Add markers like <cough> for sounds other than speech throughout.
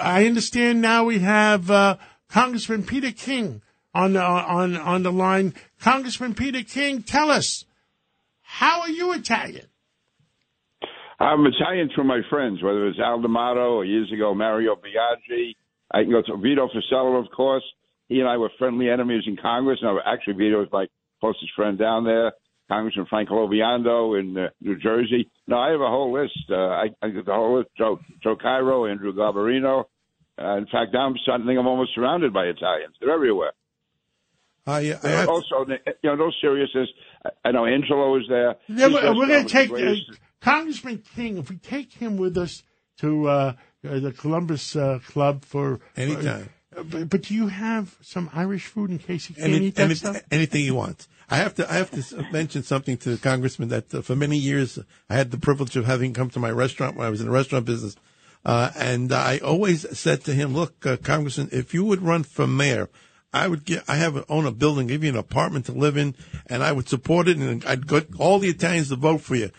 I understand now we have uh, Congressman Peter King on the on on the line. Congressman Peter King, tell us, how are you Italian? I'm Italian through my friends, whether it's Al D'Amato or years ago Mario Biaggi. I can go to Vito Fossella, of course. He and I were friendly enemies in Congress. and Now, actually, Vito is my closest friend down there. Congressman Frank LoBiondo in uh, New Jersey. No, I have a whole list. Uh, I, I get the whole list. Joe, Joe Cairo, Andrew Garbarino. Uh, in fact, I'm starting to think I'm almost surrounded by Italians. They're everywhere. I, I have, also, you know, no seriousness. I know Angelo is there. Yeah, we're, we're going to take uh, Congressman King. If we take him with us to uh, uh, the Columbus uh, Club for Anytime. Uh, but, but do you have some Irish food in case he can't any, eat that stuff? anything you want. I have to. I have to mention something to the congressman that uh, for many years I had the privilege of having come to my restaurant when I was in the restaurant business, uh, and I always said to him, "Look, uh, Congressman, if you would run for mayor, I would get. I have own a building, give you an apartment to live in, and I would support it, and I'd get all the Italians to vote for you."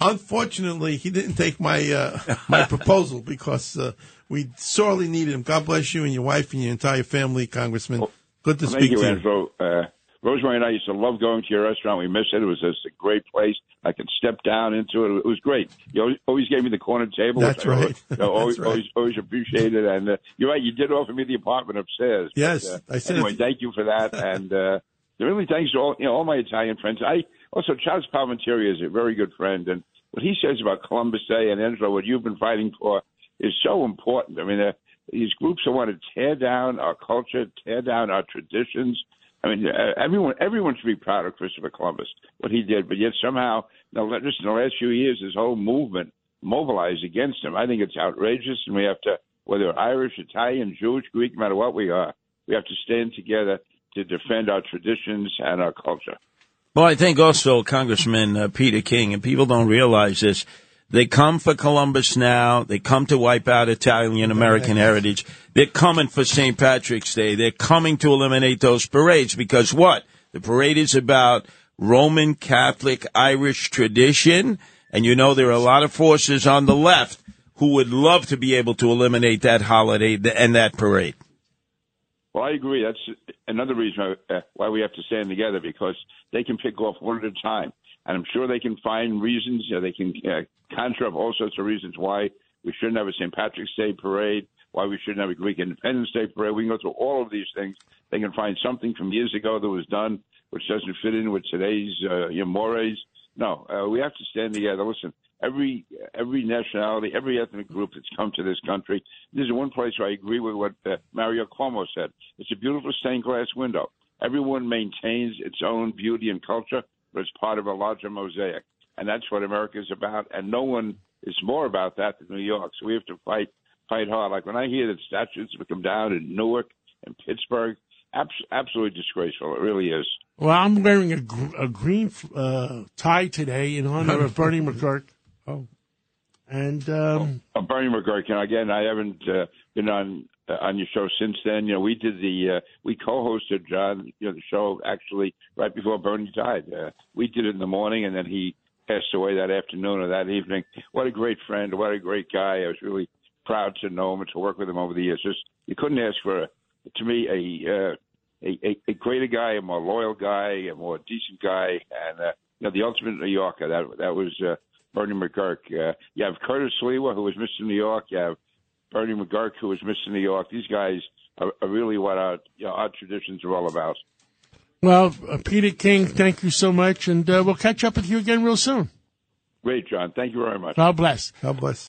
Unfortunately, he didn't take my uh, my proposal because uh, we sorely needed him. God bless you and your wife and your entire family, Congressman. Good to Thank speak you, to you. Angelo. Uh, Rosemary and I used to love going to your restaurant. We missed it. It was just a great place. I could step down into it. It was great. You always, gave me the corner table. That's right. <laughs> always, always, That's right. always, always appreciated. And uh, you're right. You did offer me the apartment upstairs. Yes, But, uh, I said Anyway, thank you for that. <laughs> And uh, really, thanks to all you know all my Italian friends. I also Charles Palmentieri is a very good friend, and what he says about Columbus Day and Angelo, what you've been fighting for, is so important. I mean, uh, these groups that want to tear down our culture, tear down our traditions. I mean, uh, everyone everyone should be proud of Christopher Columbus, what he did, but yet somehow, now, just in the last few years, this whole movement mobilized against him. I think it's outrageous, and we have to, whether Irish, Italian, Jewish, Greek, no matter what we are, we have to stand together to defend our traditions and our culture. Well, I think also Congressman uh, Peter King, and people don't realize this. They come for Columbus now. They come to wipe out Italian American heritage. They're coming for St. Patrick's Day. They're coming to eliminate those parades because what? The parade is about Roman Catholic Irish tradition. And you know, there are a lot of forces on the left who would love to be able to eliminate that holiday and that parade. Well, I agree. That's another reason uh, why we have to stand together because they can pick off one at a time, and I'm sure they can find reasons. You know, they can uh, conjure up all sorts of reasons why we shouldn't have a St. Patrick's Day parade, why we shouldn't have a Greek Independence Day parade. We can go through all of these things. They can find something from years ago that was done which doesn't fit in with today's uh, mores. No, uh, we have to stand together. Listen, every every nationality, every ethnic group that's come to this country. This is one place where I agree with what uh, Mario Cuomo said. It's a beautiful stained glass window. Everyone maintains its own beauty and culture, but it's part of a larger mosaic, and that's what America is about. And no one is more about that than New York. So we have to fight fight hard. Like when I hear that statues have come down in Newark and Pittsburgh, abs- absolutely disgraceful. It really is. Well, I'm wearing a, gr- a green uh, tie today in honor of Bernie <laughs> McGuirk. Oh. And um, Uh, Bernie McGuirk, and again, I haven't uh, been on uh, on your show since then. You know, we did the uh, we co-hosted John, you know, the show actually right before Bernie died. Uh, we did it in the morning, and then he passed away that afternoon or that evening. What a great friend! What a great guy! I was really proud to know him and to work with him over the years. Just you couldn't ask for, a, to me, a, uh, a a a greater guy, a more loyal guy, a more decent guy, and uh, you know, the ultimate New Yorker. That that was. Uh, Bernie McGuirk. Uh, you have Curtis Sliwa, who was Mr. New York. You have Bernie McGuirk, who was Mr. New York. These guys are, are really what our, you know, our traditions are all about. well, uh, Peter King, thank you so much, and uh, we'll catch up with you again real soon. Great, John. Thank you very much. God bless. God bless.